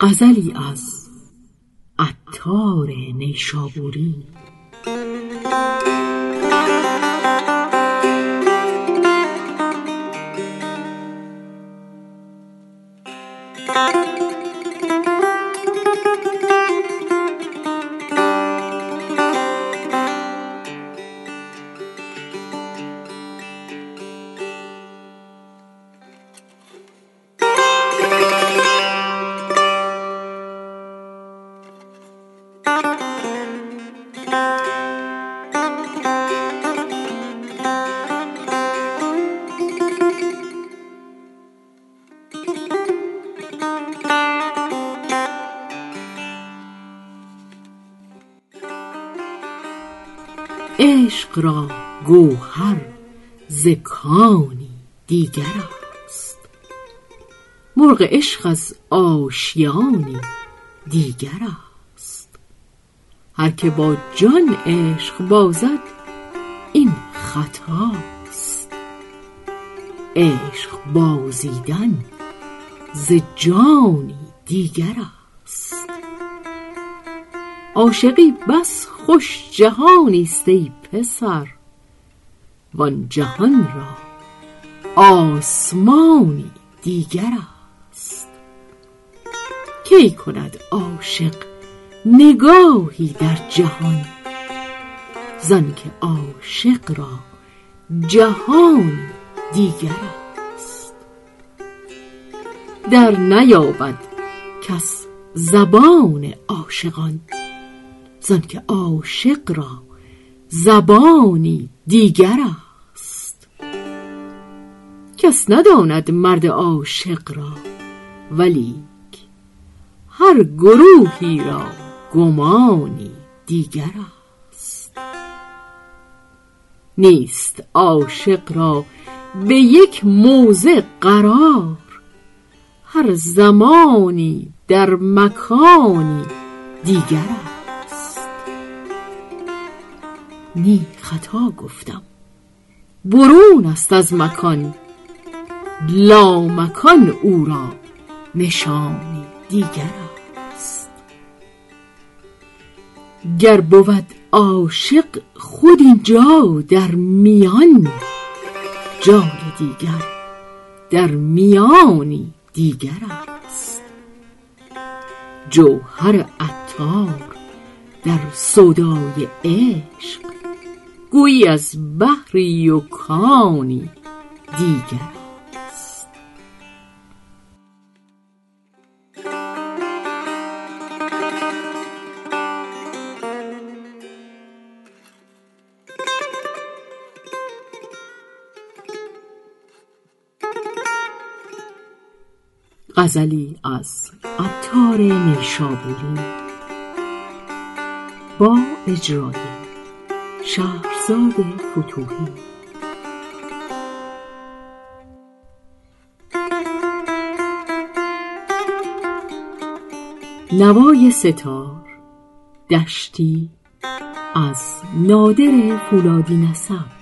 غزلی از عطار نیشابوری. عشق را گوهر زکانی دیگر است. مرغ عشق از آشیانی دیگر است. هر که با جان عشق بازد این خطاست عشق بازیدن ز جانی دیگر است. عاشقی بس خوش جهانی است ای پسر. وان جهان را آسمانی دیگر است. کی کند عاشق نگاهی در جهان؟ زانکه عاشق را جهانی دیگر است. در نیابد کس زبان عاشقان. زانکه عاشق را زبانی دیگر است. کس نداند مرد عاشق را ولیک هر گروهی را گمانی دیگر است. نیست عاشق را به یک موضع قرار هر زمانی در مکانی دیگر نی خطا گفتم. برون است از مکان. لامکان او را نشانی دیگر است. گر بود عاشق خود اینجا در میان جای دیگر در میانی دیگر است. جوهر عطار در سودای عشق گویی از بحری و کانی دیگر. غزلی از عطار نیشابوری با اجرای شهرزاد فتوحی. نوای ستار دشتی از نادر فولادی نسب.